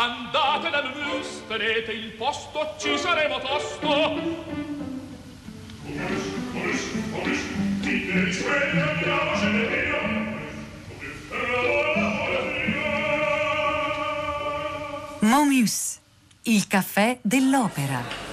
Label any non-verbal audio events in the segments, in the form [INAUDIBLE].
Andate dal mus, tenete il posto, ci saremo tosto. Momus, il caffè dell'opera.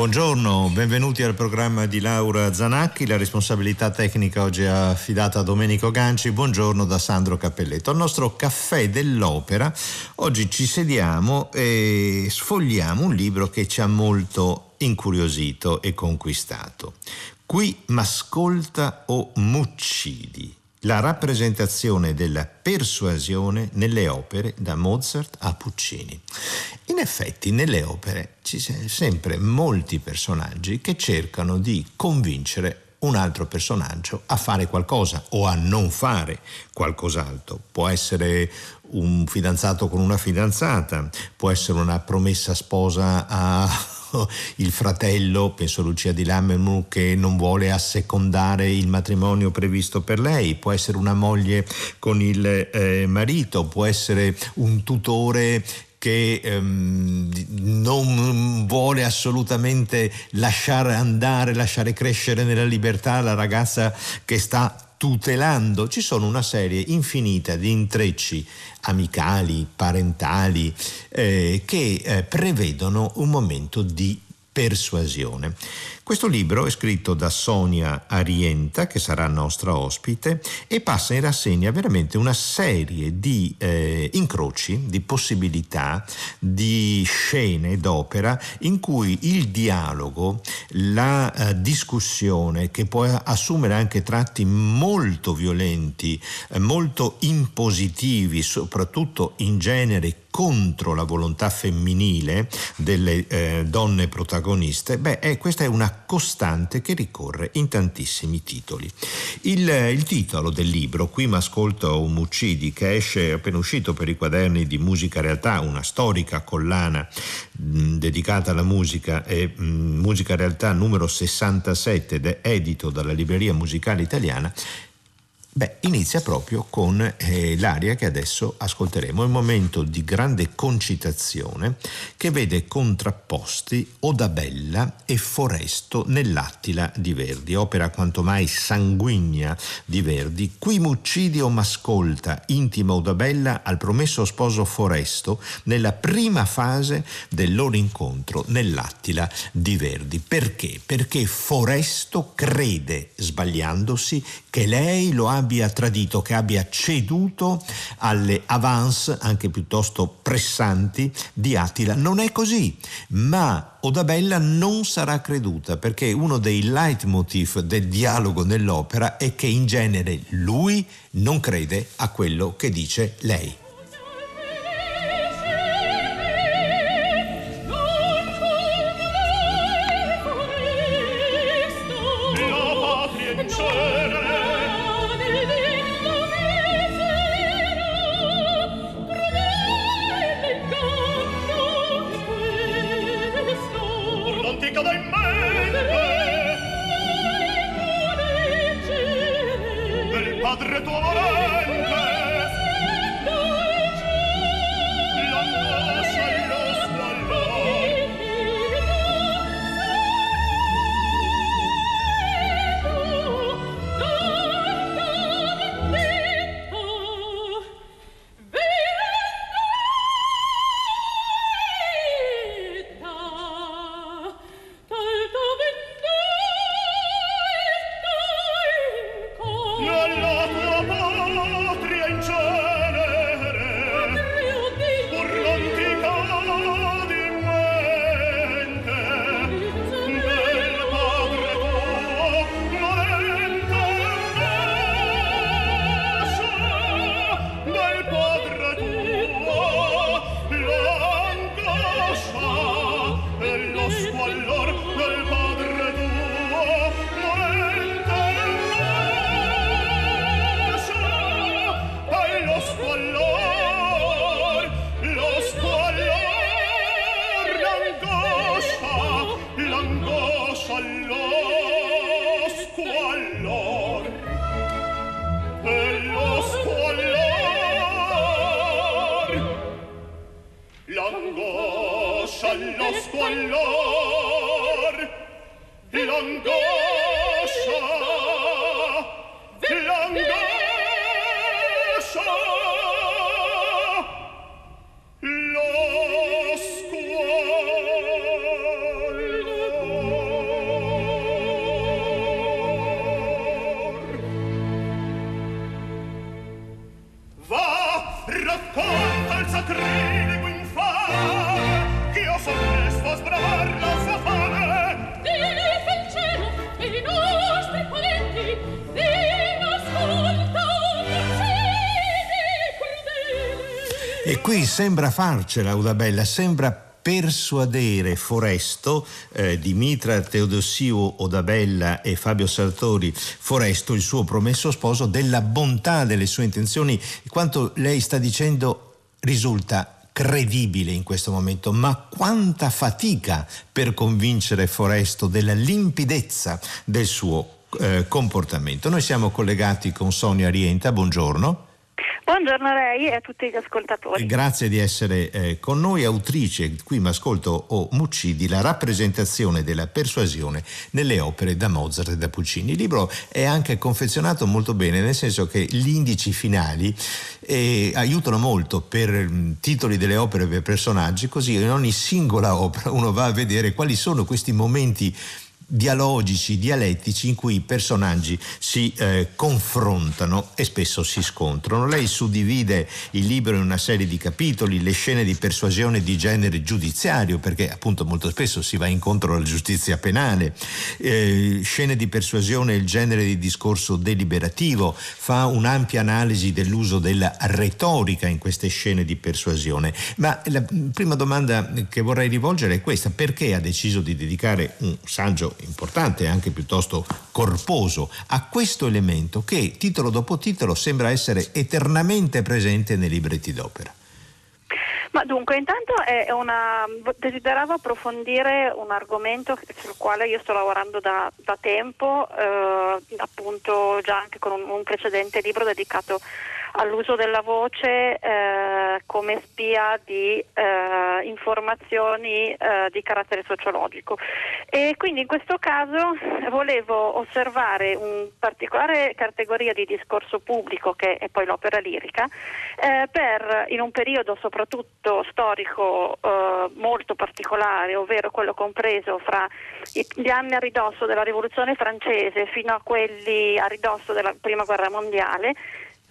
Buongiorno, benvenuti al programma di Laura Zanacchi. La responsabilità tecnica oggi è affidata a Domenico Ganci. Buongiorno da Sandro Cappelletto. Al nostro caffè dell'opera oggi ci sediamo e sfogliamo un libro che ci ha molto incuriosito e conquistato. Qui m'ascolta o m'uccidi la rappresentazione della persuasione nelle opere da Mozart a Puccini. In effetti nelle opere ci sono sempre molti personaggi che cercano di convincere un altro personaggio a fare qualcosa o a non fare qualcos'altro. Può essere un fidanzato con una fidanzata, può essere una promessa sposa a [LAUGHS] il fratello, penso Lucia di Lammermoor, che non vuole assecondare il matrimonio previsto per lei, può essere una moglie con il eh, marito, può essere un tutore che ehm, non vuole assolutamente lasciare andare, lasciare crescere nella libertà la ragazza che sta tutelando. Ci sono una serie infinita di intrecci amicali, parentali, eh, che eh, prevedono un momento di persuasione. Questo libro è scritto da Sonia Arienta, che sarà nostra ospite, e passa in rassegna veramente una serie di eh, incroci, di possibilità, di scene d'opera in cui il dialogo, la eh, discussione, che può assumere anche tratti molto violenti, eh, molto impositivi, soprattutto in genere contro la volontà femminile delle eh, donne protagoniste, beh, eh, questa è una costante che ricorre in tantissimi titoli. Il, il titolo del libro, Qui mi ascolto un Muccidi, che esce appena uscito per i quaderni di Musica Realtà, una storica collana mh, dedicata alla musica, e Musica Realtà numero 67 ed è edito dalla Libreria Musicale Italiana, Beh, inizia proprio con eh, l'aria che adesso ascolteremo, un momento di grande concitazione che vede contrapposti Odabella e Foresto nell'Attila di Verdi, opera quanto mai sanguigna di Verdi. Qui m'uccidi o m'ascolta, intima Odabella al promesso sposo Foresto nella prima fase del loro incontro nell'Attila di Verdi. Perché? Perché Foresto crede, sbagliandosi, che lei lo abbia tradito, che abbia ceduto alle avance anche piuttosto pressanti di Attila. Non è così, ma Odabella non sarà creduta perché uno dei leitmotiv del dialogo nell'opera è che in genere lui non crede a quello che dice lei. Sembra farcela, Udabella, sembra persuadere Foresto, eh, Dimitra Teodosio Odabella e Fabio Sartori, Foresto, il suo promesso sposo, della bontà delle sue intenzioni. Quanto lei sta dicendo risulta credibile in questo momento, ma quanta fatica per convincere Foresto della limpidezza del suo eh, comportamento. Noi siamo collegati con Sonia Rienta, buongiorno. Buongiorno a lei e a tutti gli ascoltatori. Grazie di essere eh, con noi, autrice, qui mi ascolto o Muccidi, la rappresentazione della persuasione nelle opere da Mozart e da Puccini. Il libro è anche confezionato molto bene, nel senso che gli indici finali eh, aiutano molto per mm, titoli delle opere per personaggi, così in ogni singola opera uno va a vedere quali sono questi momenti dialogici, dialettici in cui i personaggi si eh, confrontano e spesso si scontrano. Lei suddivide il libro in una serie di capitoli, le scene di persuasione di genere giudiziario, perché appunto molto spesso si va incontro alla giustizia penale, eh, scene di persuasione il genere di discorso deliberativo, fa un'ampia analisi dell'uso della retorica in queste scene di persuasione. Ma la prima domanda che vorrei rivolgere è questa, perché ha deciso di dedicare un saggio importante e anche piuttosto corposo a questo elemento che titolo dopo titolo sembra essere eternamente presente nei libretti d'opera. Ma dunque, intanto una, desideravo approfondire un argomento sul quale io sto lavorando da, da tempo, eh, appunto già anche con un, un precedente libro dedicato all'uso della voce eh, come spia di eh, informazioni eh, di carattere sociologico. E quindi in questo caso volevo osservare una particolare categoria di discorso pubblico che è poi l'opera lirica, eh, per in un periodo soprattutto storico eh, molto particolare, ovvero quello compreso fra gli anni a ridosso della rivoluzione francese fino a quelli a ridosso della prima guerra mondiale,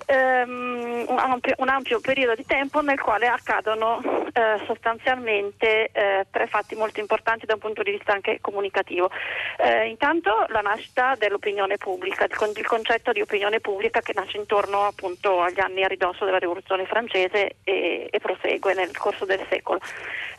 ehm, un, ampio, un ampio periodo di tempo nel quale accadono eh, sostanzialmente eh, tre fatti molto importanti da un punto di vista anche comunicativo. Eh, intanto la nascita dell'opinione pubblica, il, con- il concetto di opinione pubblica che nasce intorno appunto agli anni a ridosso della rivoluzione francese e, e prosegue nel corso del secolo.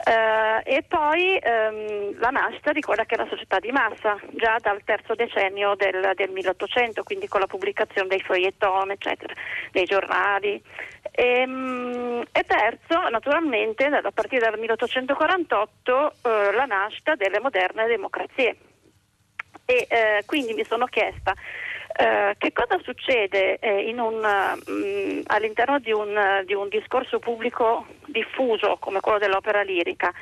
Eh, e poi ehm, la nascita di quella che è la società di massa, già dal terzo decennio del, del 1800, quindi con la pubblicazione dei feuilleton, eccetera, dei giornali. E, mm, e terzo, naturalmente, a partire dal 1848, eh, la nascita delle moderne democrazie. E eh, quindi mi sono chiesta eh, che cosa succede eh, un, mm, all'interno di un, di un discorso pubblico diffuso come quello dell'opera lirica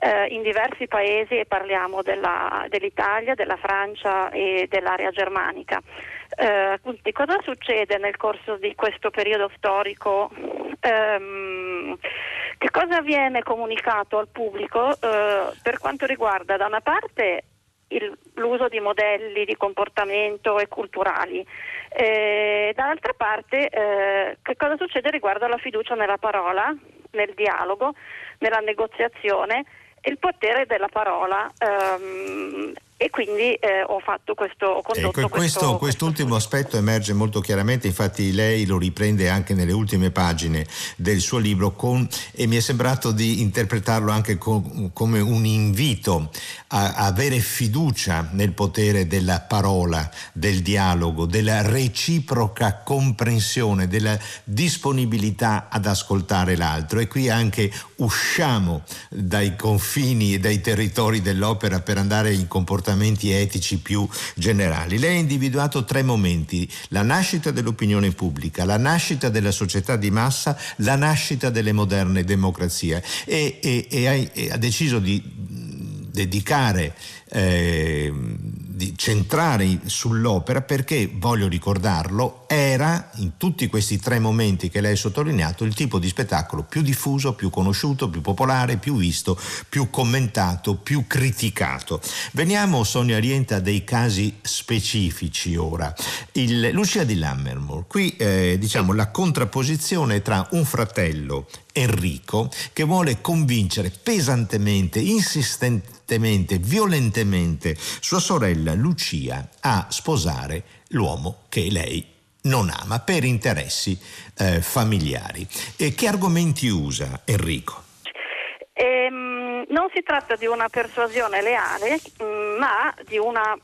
eh, in diversi paesi e parliamo della- dell'Italia, della Francia e dell'area germanica. Eh, cosa succede nel corso di questo periodo storico? Ehm, che cosa viene comunicato al pubblico eh, per quanto riguarda da una parte il- l'uso di modelli di comportamento e culturali. Eh, dall'altra parte, eh, che cosa succede riguardo alla fiducia nella parola, nel dialogo, nella negoziazione e il potere della parola. ehm, e quindi eh, ho fatto questo, ho Ecco, questo, questo, quest'ultimo aspetto emerge molto chiaramente, infatti lei lo riprende anche nelle ultime pagine del suo libro con- e mi è sembrato di interpretarlo anche co- come un invito a, a avere fiducia nel potere della parola, del dialogo, della reciproca comprensione, della disponibilità ad ascoltare l'altro. E qui anche usciamo dai confini e dai territori dell'opera per andare in comportamenti etici più generali. Lei ha individuato tre momenti, la nascita dell'opinione pubblica, la nascita della società di massa, la nascita delle moderne democrazie e, e- ha, e ha deciso di dedicare eh, di centrare sull'opera perché, voglio ricordarlo, era in tutti questi tre momenti che lei ha sottolineato il tipo di spettacolo più diffuso, più conosciuto, più popolare, più visto, più commentato, più criticato. Veniamo, Sonia Rienta, a dei casi specifici ora. Il, Lucia di Lammermoor, qui eh, diciamo la contrapposizione tra un fratello Enrico che vuole convincere pesantemente, insistentemente, violentemente sua sorella Lucia a sposare l'uomo che lei non ama per interessi eh, familiari. E che argomenti usa Enrico? Ehm, non si tratta di una persuasione leale, mm, ma di una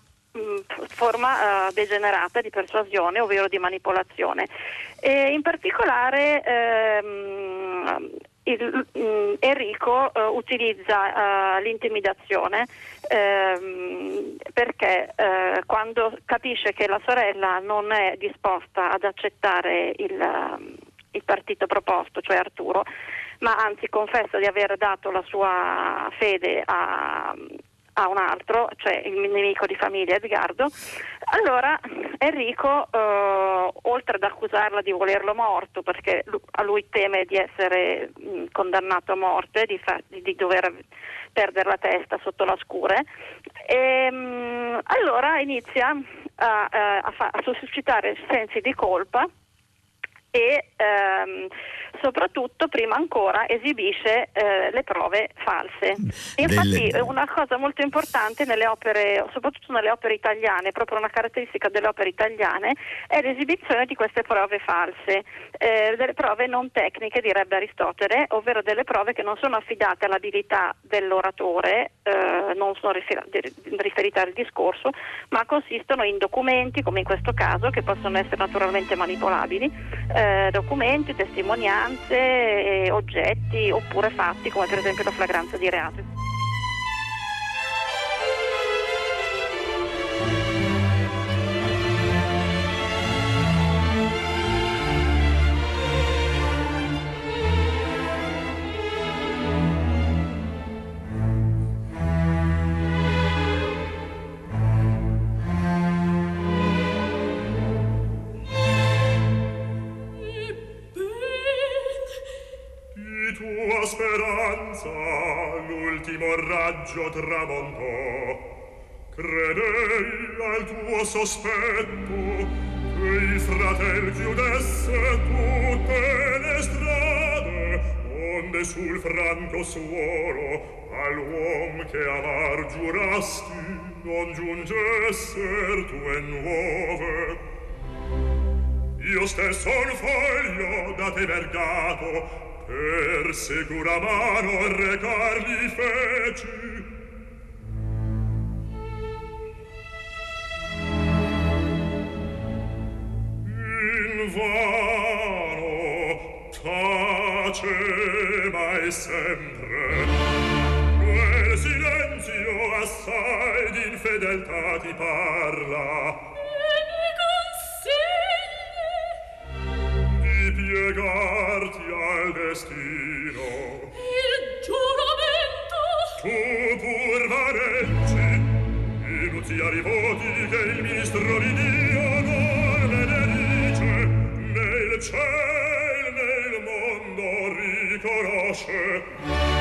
forma uh, degenerata di persuasione, ovvero di manipolazione. E in particolare ehm, il, mm, Enrico uh, utilizza uh, l'intimidazione ehm, perché uh, quando capisce che la sorella non è disposta ad accettare il, il partito proposto, cioè Arturo, ma anzi confessa di aver dato la sua fede a, a un altro, cioè il nemico di famiglia Edgardo, allora Enrico, eh, oltre ad accusarla di volerlo morto, perché a lui teme di essere mh, condannato a morte, di, fa- di, dover perdere la testa sotto la scure, e, mh, allora inizia a, a, fa- a suscitare sensi di colpa e ehm, soprattutto prima ancora esibisce eh, le prove false. Infatti Delle... una cosa molto importante nelle opere, soprattutto nelle opere italiane, proprio una caratteristica delle opere italiane, è l'esibizione di queste prove false, eh, delle prove non tecniche direbbe Aristotele, ovvero delle prove che non sono affidate all'abilità dell'oratore, eh, non sono riferite al discorso, ma consistono in documenti, come in questo caso, che possono essere naturalmente manipolabili, eh, documenti, testimonianze, oggetti oppure fatti come per esempio la flagranza di reato. speranza l'ultimo raggio tramontò. Credei al tuo sospetto che il fratel chiudesse tutte le strade onde sul franco suolo all'uom che amar giurasti non giungesser tue nuove. Io stesso un foglio da te vergato per sicura mano recarli feci. In vano tace mai sempre. Quel silenzio assai d'infedeltà ti parla. piegarti al destino. Il giuramento tu pur vareggi, inuziare i voti che il ministro di Dio non benedice, né il ciel né il mondo riconosce.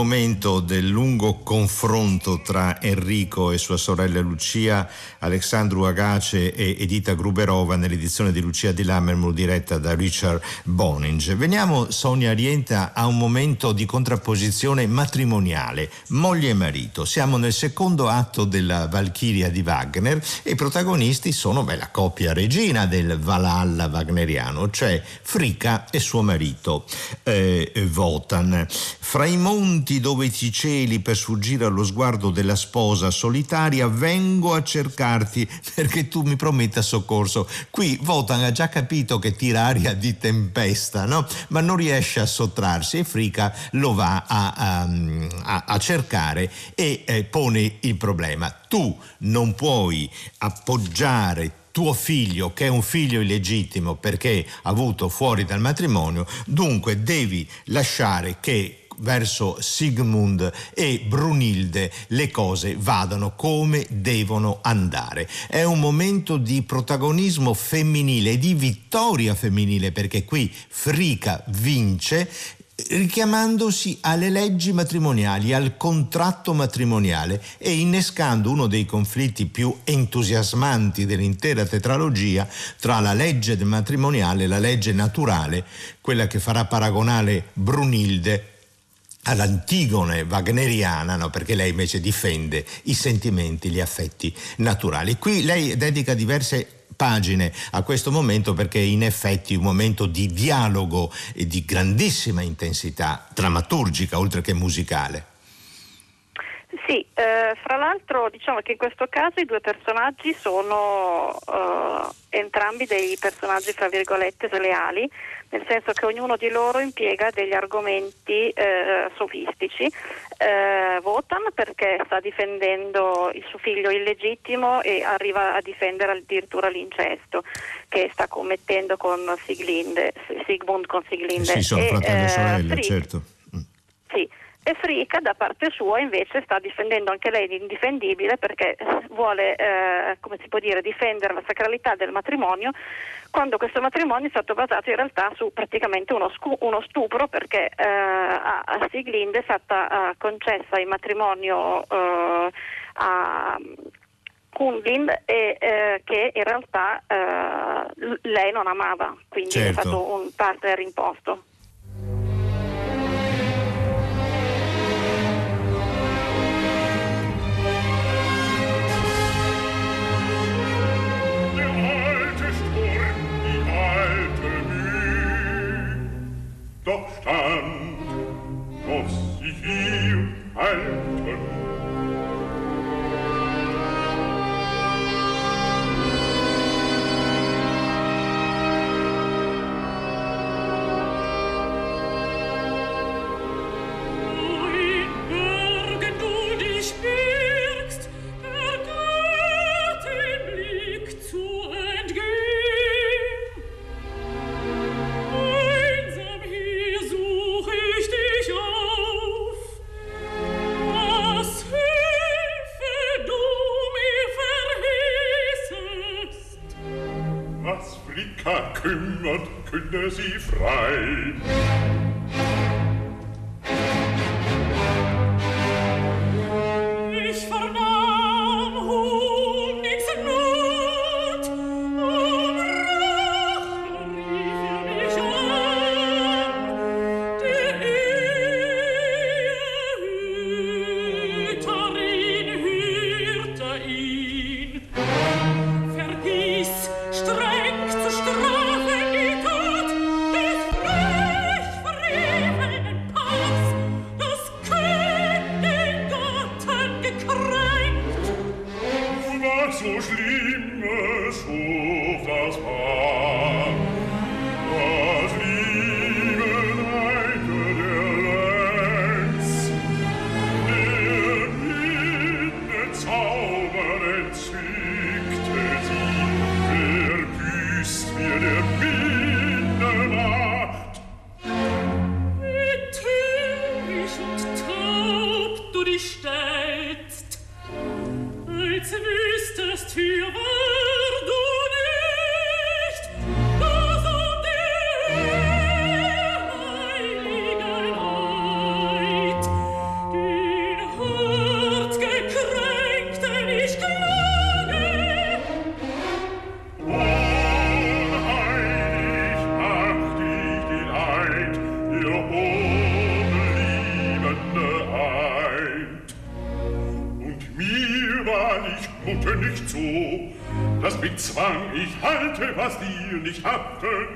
Momento del lungo confronto tra Enrico e sua sorella Lucia, Alexandru Agace e Edita Gruberova nell'edizione di Lucia di Lammermoor diretta da Richard Boninge. Veniamo, Sonia Rienta, a un momento di contrapposizione matrimoniale, moglie e marito. Siamo nel secondo atto della Valchiria di Wagner e i protagonisti sono beh, la coppia regina del Valhalla wagneriano, cioè Fricka e suo marito eh, Wotan. Fra i mondi monti dove ti celi per sfuggire allo sguardo della sposa solitaria, vengo a cercarti [LAUGHS] perché tu mi prometta soccorso. Qui Votan ha già capito che tira aria di tempesta, no? ma non riesce a sottrarsi e Frica lo va a, a, a cercare e eh, pone il problema. Tu non puoi appoggiare tuo figlio, che è un figlio illegittimo perché avuto fuori dal matrimonio, dunque devi lasciare che verso Sigmund e Brunilde le cose vadano come devono andare. È un momento di protagonismo femminile, di vittoria femminile, perché qui Frica vince richiamandosi alle leggi matrimoniali, al contratto matrimoniale e innescando uno dei conflitti più entusiasmanti dell'intera tetralogia tra la legge matrimoniale e la legge naturale, quella che farà paragonare Brunilde all'Antigone wagneriana, no? perché lei invece difende i sentimenti, gli affetti naturali. Qui lei dedica diverse pagine a questo momento perché in effetti un momento di dialogo e di grandissima intensità drammaturgica oltre che musicale. Sì, eh, fra l'altro diciamo che in questo caso i due personaggi sono eh, entrambi dei personaggi fra virgolette sleali, nel senso che ognuno di loro impiega degli argomenti eh, sofistici. Eh, Votan perché sta difendendo il suo figlio illegittimo e arriva a difendere addirittura l'incesto che sta commettendo con Siglinde, Sigmund con Siglinde. Sì, sono fratello e sorella, Frick, certo. Sì, e Frica da parte sua invece sta difendendo anche lei l'indifendibile perché vuole, eh, come si può dire, difendere la sacralità del matrimonio quando questo matrimonio è stato basato in realtà su praticamente uno, scu- uno stupro perché eh, a, a Siglinde è stata uh, concessa il matrimonio uh, a Kundlind e eh, che in realtà uh, lei non amava, quindi certo. è stato un partner imposto. Künde sie frei.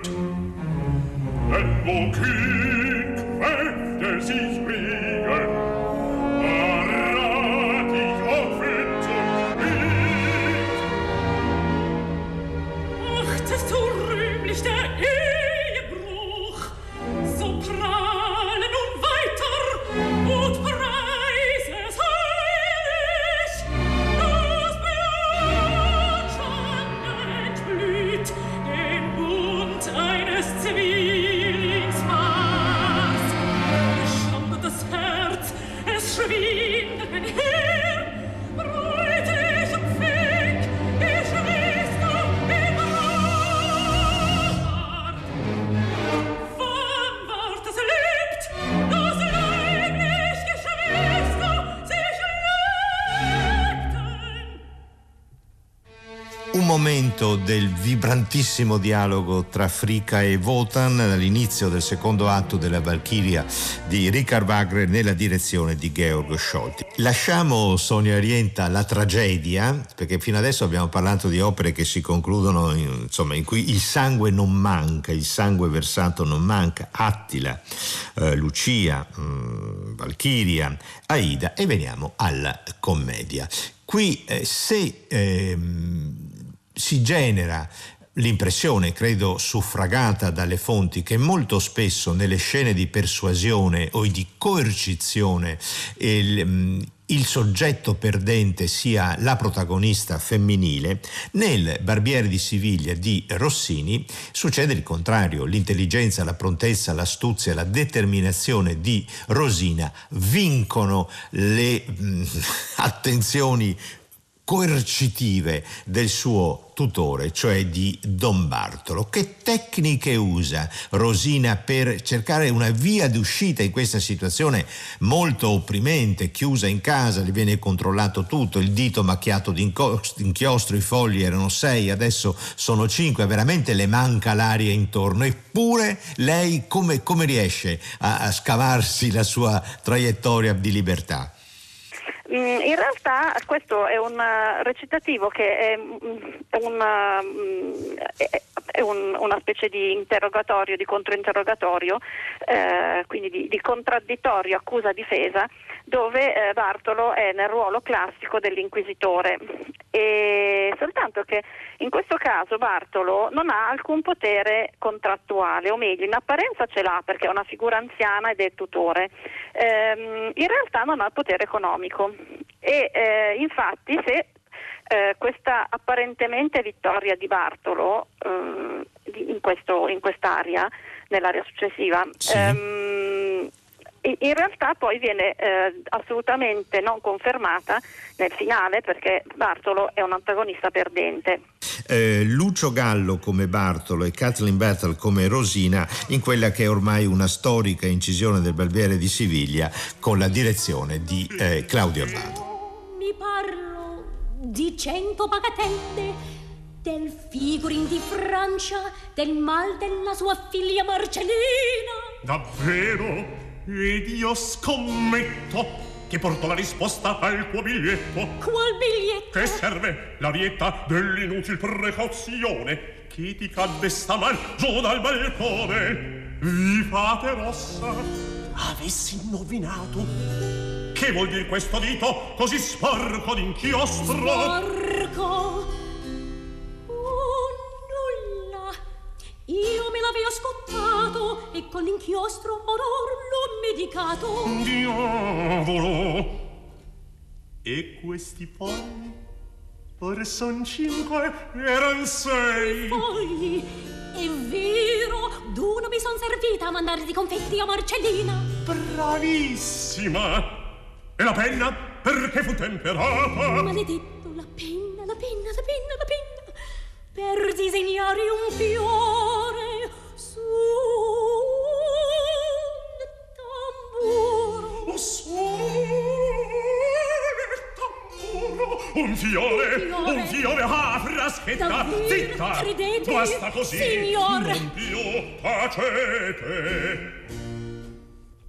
Denn wo Krieg, wenn der Sieg Momento del vibrantissimo dialogo tra Fricka e Wotan all'inizio del secondo atto della Valchiria di Richard Wagner nella direzione di Georg Scholti. Lasciamo Sonia Rienta la tragedia, perché fino adesso abbiamo parlato di opere che si concludono, in, insomma, in cui il sangue non manca, il sangue versato non manca, Attila, eh, Lucia, mh, Valchiria, Aida e veniamo alla commedia. Qui eh, se ehm, si genera l'impressione, credo suffragata dalle fonti, che molto spesso nelle scene di persuasione o di coercizione il, mm, il soggetto perdente sia la protagonista femminile, nel Barbiere di Siviglia di Rossini succede il contrario, l'intelligenza, la prontezza, l'astuzia, la determinazione di Rosina vincono le mm, [LAUGHS] attenzioni coercitive del suo tutore, cioè di Don Bartolo. Che tecniche usa Rosina per cercare una via d'uscita in questa situazione molto opprimente, chiusa in casa, le viene controllato tutto, il dito macchiato di inchiostro, i fogli erano sei, adesso sono cinque, veramente le manca l'aria intorno, eppure lei come, come riesce a, a scavarsi la sua traiettoria di libertà? Mm, In realtà questo è un eh, recitativo che è, mm, una, mm, è un- una specie di interrogatorio, di controinterrogatorio, eh, quindi di, di contraddittorio accusa-difesa, dove eh, Bartolo è nel ruolo classico dell'inquisitore. E soltanto che in questo caso Bartolo non ha alcun potere contrattuale, o meglio, in apparenza ce l'ha perché è una figura anziana ed è tutore, Ehm, in realtà non ha il potere economico e eh, infatti se eh, questa apparentemente vittoria di Bartolo eh, in, questo- in quest'area, nell'area successiva, Sì. ehm, in realtà poi viene eh, assolutamente non confermata nel finale perché Bartolo è un antagonista perdente. Eh, Lucio Gallo come Bartolo e Kathleen Battle come Rosina in quella che è ormai una storica incisione del Barbiere di Siviglia con la direzione di eh, Claudio Abbado. Mi parlo di cento bagatelle, del figurin di Francia, del mal della sua figlia Marcellina. Davvero? Ed io scommetto che porto la risposta al tuo biglietto. Qual biglietto? Che serve la vieta dell'inutil precauzione che ti cadde stamal giù dal balcone. Vi fate rossa. Avessi indovinato. Che vuol dire questo dito così sporco d'inchiostro? Porco! Oh, nulla! Io me l'avevo scottato e con l'inchiostro oror l'ho medicato. Diavolo! E questi poi? Ora son cinque, eran sei. Poi, è vero, d'uno mi son servita a mandare di confetti a Marcellina. Bravissima! E la penna? Perché fu temperata? Maledetto, la penna, la penna, la penna, la penna, per disegnare un fiore Un fiore! Un fiore. Un fiore! Ah, fraschetta! Davvero? Zitta! Credete? Basta così! Signor. Non più tacete!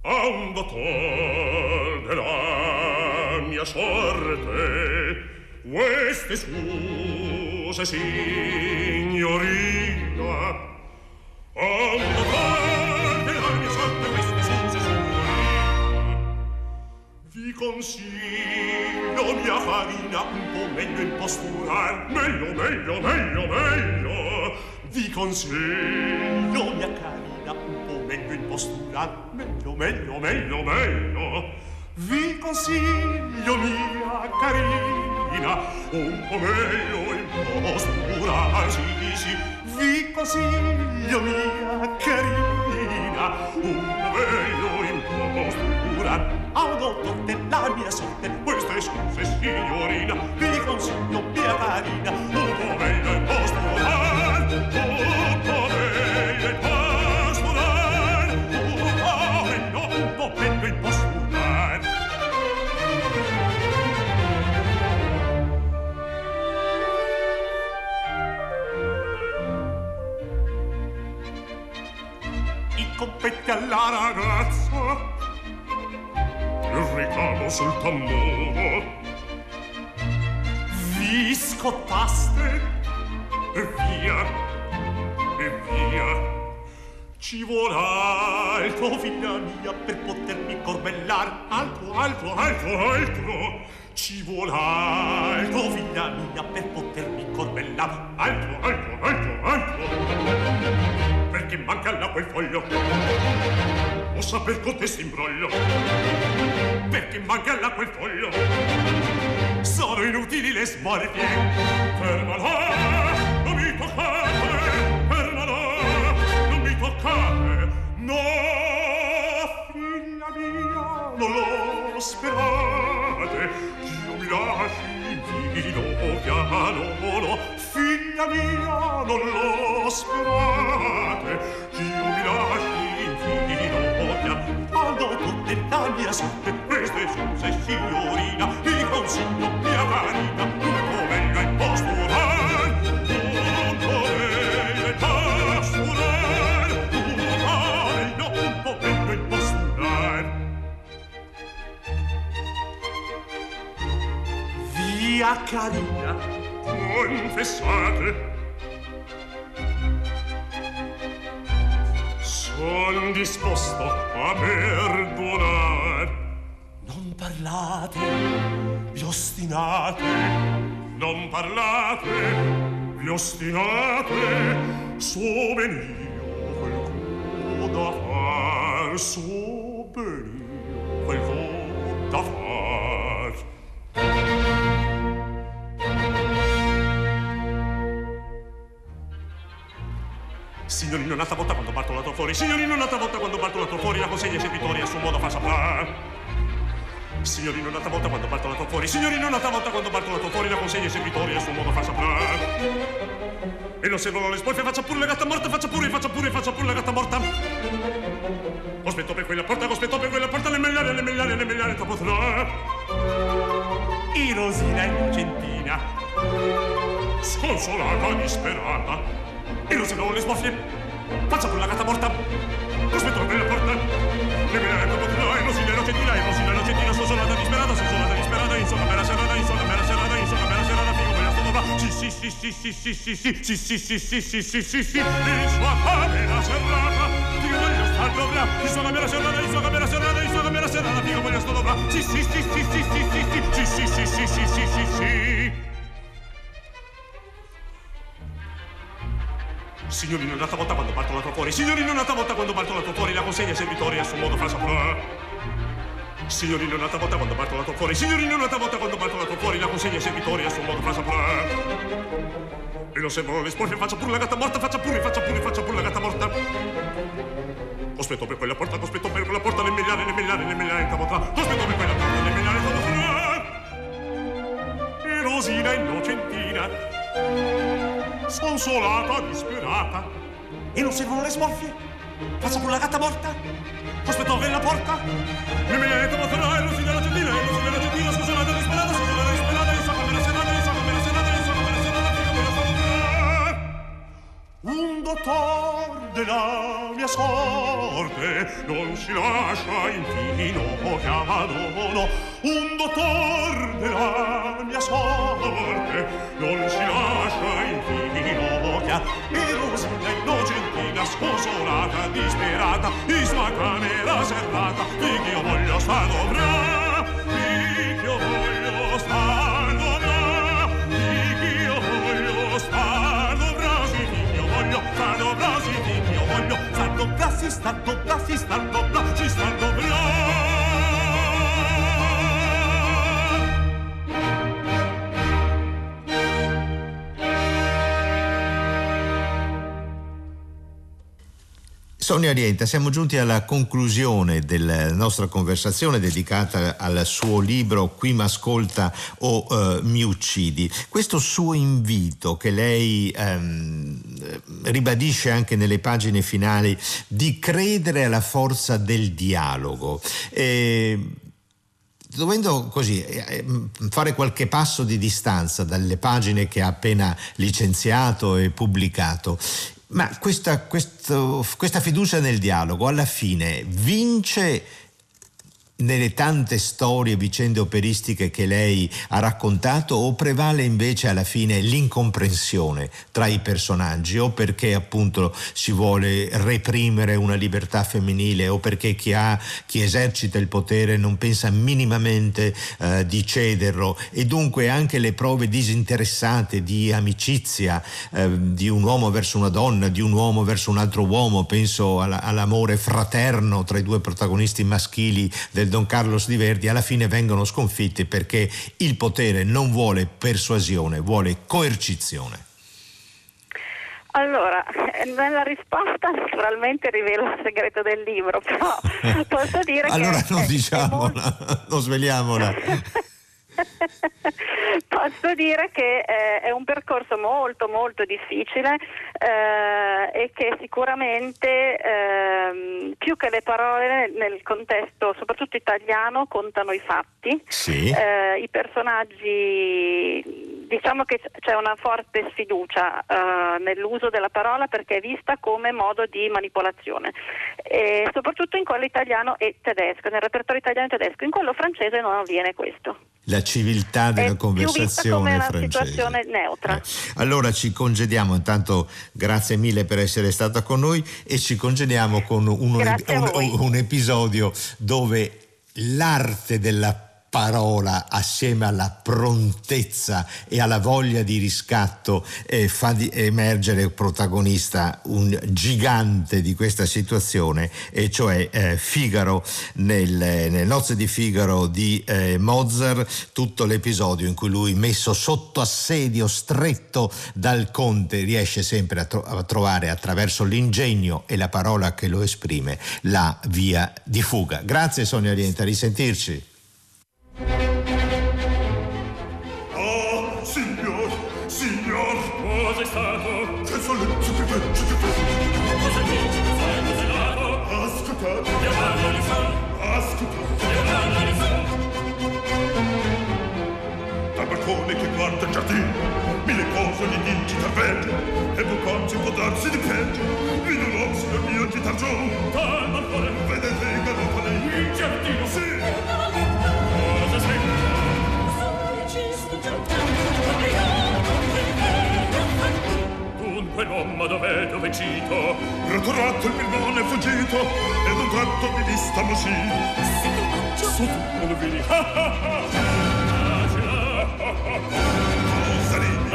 A un dottor della mia sorte queste scuse signorina Ando parte la mia sorte consiglio mia farina un po' meglio in postura Meglio, meglio, meglio, meglio. Vi consiglio mia carina un po' meglio in postura Meglio, meglio, meglio, meglio. Vi consiglio mia carina un po' meglio in postura Sì, sì, vi consiglio mia carina un po' meglio in curar augurò la mia sorte questa è scusa signorina vi consiglio mia carina un po' meglio il vostro amar un po' meglio il vostro amar alla ragazza il ricamo sul tamburo. Vi scottaste e via e via. Ci vuol altro figlia mia per potermi corbellar altro altro altro altro. Ci vuol altro figlia mia per potermi corbellar altro altro altro altro. Perché manca là quel foglio. O saper con te s'imbroglio perché là quel foglio. Sono inutili le smorfie. Fermala non mi toccate. Fermala non mi toccate. No figlia mia non lo sperate. Io mi lasci vino piano figlia mia non lo sperate. Io mi lasci vino piano l'Italia sotto queste scusa signorina vi consiglio mia carina un pomello e pasturar un pomello e pasturar un pomello un pomello e pasturar via carina confessate son disposto a perdonar. Non parlate vi ostinate. Non parlate vi ostinate. So ben io quel coda far so ben io quel coda Signorino nata volta quando parto la tua fuori Signorino nata volta quando parto la tua fuori. La consegna ai servitori a suo modo fa saprar Signorino nata volta quando parto la tua fuori Signorino nata volta quando parto la tua fuori. La consegna ai servitori a suo modo fa saprar E non servono le spolfe Faccia pure la gatta morta Faccia pure, faccia pure, faccia pure la gatta morta. Aspetto per quella porta Aspetto per quella porta Le mellare, le mellare, le mellare Troppo tra I rosina innocentina Sconsolata, disperata e non se non le smoffie faccia con la gatta morta aspetto per quella porta le mie ecco e le rocentina e non si le rocentina sono solata disperata sono solata disperata insomma per la serata insomma per la serata insomma per la serata figo quella sto va sì sì sì sì sì sì sì sì sì sì sì sì sì sì sì sì insomma per la serata figo voglio star dovrà insomma per la serata insomma per la serata insomma per la serata figo voglio sto dovrà sì sì sì sì sì sì sì sì sì sì sì sì sì sì sì Signorino, un'altra volta quando parto la tua fuori. Signorino, un'altra volta quando parto la tua fuori. La consegna ai servitori a suo modo fa saprà. Signorino, un'altra volta quando parto la tua fuori. Signorino, un'altra volta quando parto la tua fuori. La consegna ai servitori a suo modo fa saprà. E non servono le sporche. Faccia pure la gatta morta. Faccia pure, faccia pure, faccia pure la gatta morta. Aspetto per quella porta. Aspetto per quella porta. Le miliardi, le miliardi, le miliardi in capotrà. Aspetto per quella porta. Le capotrà. E Rosina innocentina sconsolata, disperata. E non servono le smorfie? Faccia pure la gatta morta? Aspetto che la porta? Mi metto a tornare, non si della gentina, non si della gentina, sconsolata, disperata, sconsolata, disperata, insomma, me la serata, insomma, me la serata, insomma, me la serata, figo, me la. Un dottor della mia sorte non si lascia infino chiamadono un dottor della mia sorte non si lascia infino chiamadono e Rosina innocentina sconsolata disperata in sua camera serrata di io voglio sta dovrà di io voglio sta dovrà di io voglio sta dovrà sì di io voglio sta dovrà sì di io voglio sta dovrà si sta dovrà si sta dovrà si sta dovrà Sonia Orienta, siamo giunti alla conclusione della nostra conversazione dedicata al suo libro Qui m'ascolta o uh, mi uccidi. Questo suo invito che lei um, ribadisce anche nelle pagine finali di credere alla forza del dialogo. E, dovendo così eh, fare qualche passo di distanza dalle pagine che ha appena licenziato e pubblicato, ma questa, questo, questa fiducia nel dialogo alla fine vince nelle tante storie vicende operistiche che lei ha raccontato o prevale invece alla fine l'incomprensione tra i personaggi o perché appunto si vuole reprimere una libertà femminile o perché chi, ha, chi esercita il potere non pensa minimamente eh, di cederlo? E dunque anche le prove disinteressate di amicizia eh, di un uomo verso una donna, di un uomo verso un altro uomo, penso alla, all'amore fraterno tra i due protagonisti maschili del del Don Carlos di Verdi alla fine vengono sconfitti perché il potere non vuole persuasione, vuole coercizione. Allora, nella risposta naturalmente rivelo il segreto del libro, però [LAUGHS] posso dire allora che... Allora non diciamola, molto... non sveliamola. [LAUGHS] [LAUGHS] Posso dire che eh, è un percorso molto molto difficile eh, e che sicuramente eh, più che le parole nel contesto soprattutto italiano contano i fatti. Sì. Eh, I personaggi diciamo che c'è una forte sfiducia uh, nell'uso della parola perché è vista come modo di manipolazione, e soprattutto in quello italiano e tedesco, nel repertorio italiano e tedesco, in quello francese non avviene questo la civiltà della è conversazione francese. una situazione neutra. Eh. Allora ci congediamo, intanto grazie mille per essere stata con noi e ci congediamo con uno, un, un episodio dove l'arte della parola assieme alla prontezza e alla voglia di riscatto eh, fa di emergere protagonista un gigante di questa situazione e cioè eh, Figaro. Nel, nelle nozze di Figaro di eh, Mozart tutto l'episodio in cui lui messo sotto assedio stretto dal conte riesce sempre a, tro- a trovare attraverso l'ingegno e la parola che lo esprime la via di fuga. Grazie Sonia Orienta risentirci signor, signor, cosa è stato? che sollezzo che vecchio che fa. Cosa dici? Sei coselato? Ascoltate, Chiamando di fa, ascoltate, chiamando di fa. dal balcone che guarda il giardino, mille cose gli dici da peggio, e vocazio può darsi di peggio, in un uomo signor mio chitar giù, Dal balcone, vedete il galoppo lei, in giardino. sì, Cosa Dunque l'uomo dov'è, dove cito? rotolato il milmone è fuggito, ed un tratto di vista mosì, Su tu, non vedi? Ah, ah, ah. Ah, cosa ridi,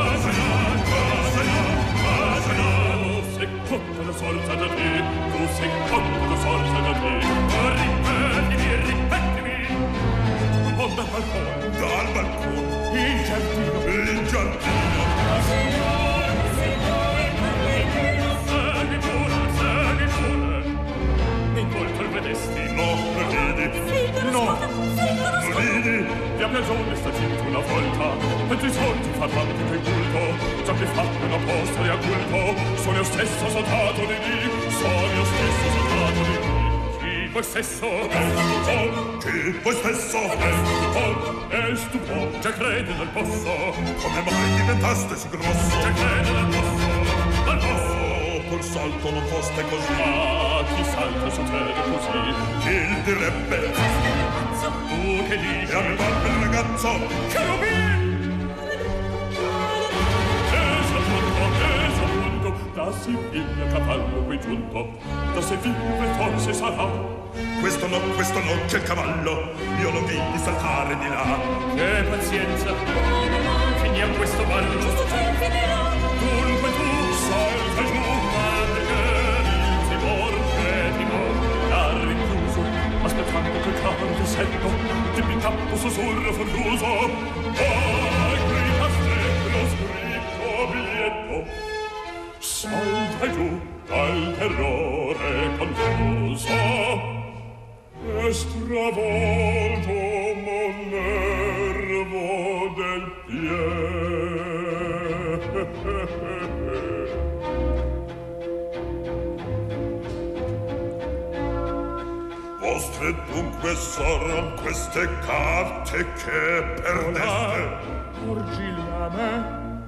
cosa ridi, Tu sei cotta la forza da te, tu sei cotta la forza da te. Ma ripetimi, ripetimi. Oh, dal balcone, dal sono io stesso soldato di lì, sono io stesso soldato di lì. Chi voi stesso è stupò, che voi stesso, è stupò, è stupò, già crede nel posso, come mai diventaste si grosso, già crede nel posso, nel posso. col salto non foste così. Ma chi salta succede così? Il direbbe. Tu che dici? E a me parve il ragazzo. Cherubin! Da si piglia cavallo qui giunto, da se vive forse sarà. Questo no, questo no, che il cavallo, io lo vidi saltare di là. Che pazienza, finiam questo ballo. Dunque tu salta giù, perché il timor, che timor, l'ha rinchiuso, aspettando che cade secco, di piccappo sussurro fortuoso. Oh, gridaste lo scritto biglietto, salta giù dal terrore confuso e stravolto mon nervo del pie vostre dunque soron queste carte che perdeste. Porgi la me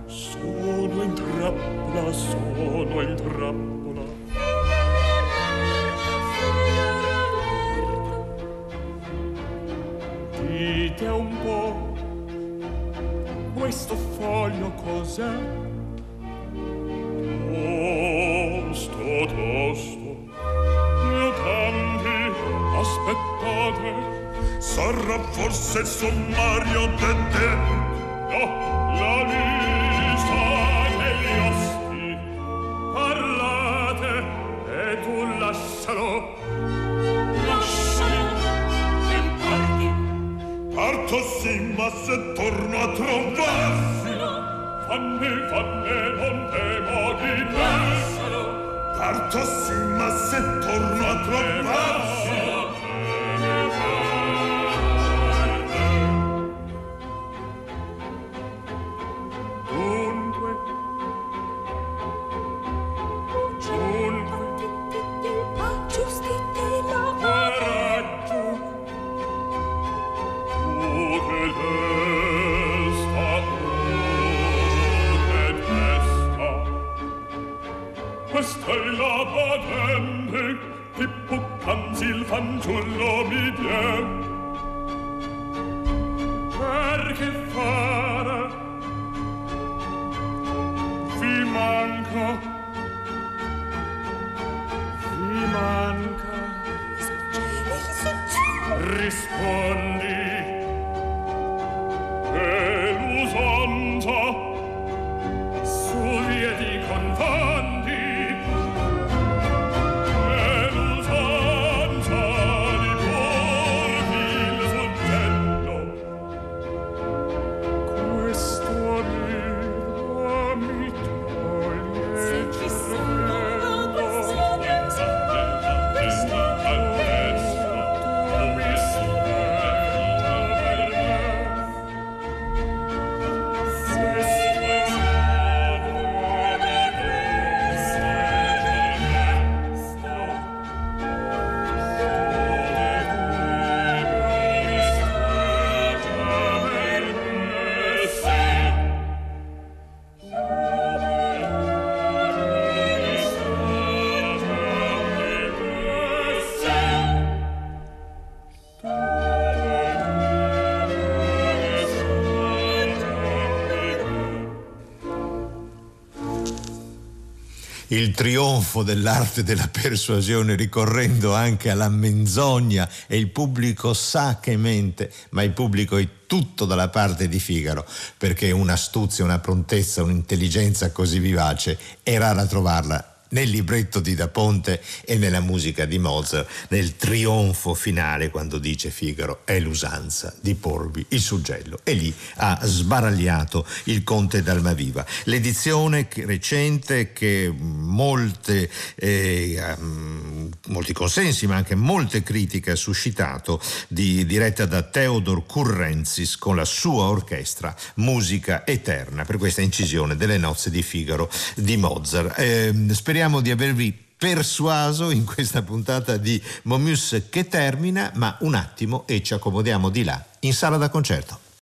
sono in trappola sono in trappola. Dite un po', questo foglio cos'è? Tosto, tosto, io tanti, aspettate, Sarà forse il sommario de te. torno a trovarselo fanne fanne non temo di te parto sì ma se torno a trovarselo la patente, hippocampsil fanciullo mio, il trionfo dell'arte della persuasione ricorrendo anche alla menzogna e il pubblico sa che mente, ma il pubblico è tutto dalla parte di Figaro perché un'astuzia, una prontezza, un'intelligenza così vivace è rara trovarla nel libretto di Da Ponte e nella musica di Mozart, nel trionfo finale quando dice Figaro è l'usanza di porvi il suggello e lì ha sbaragliato il conte d'Almaviva. L'edizione recente che molte, eh, molti consensi ma anche molte critiche ha suscitato di- diretta da Theodor Currenzis con la sua orchestra Musica Eterna per questa incisione delle nozze di Figaro di Mozart. Eh, speriamo di avervi persuaso in questa puntata di Momus che termina, ma un attimo e ci accomodiamo di là in sala da concerto.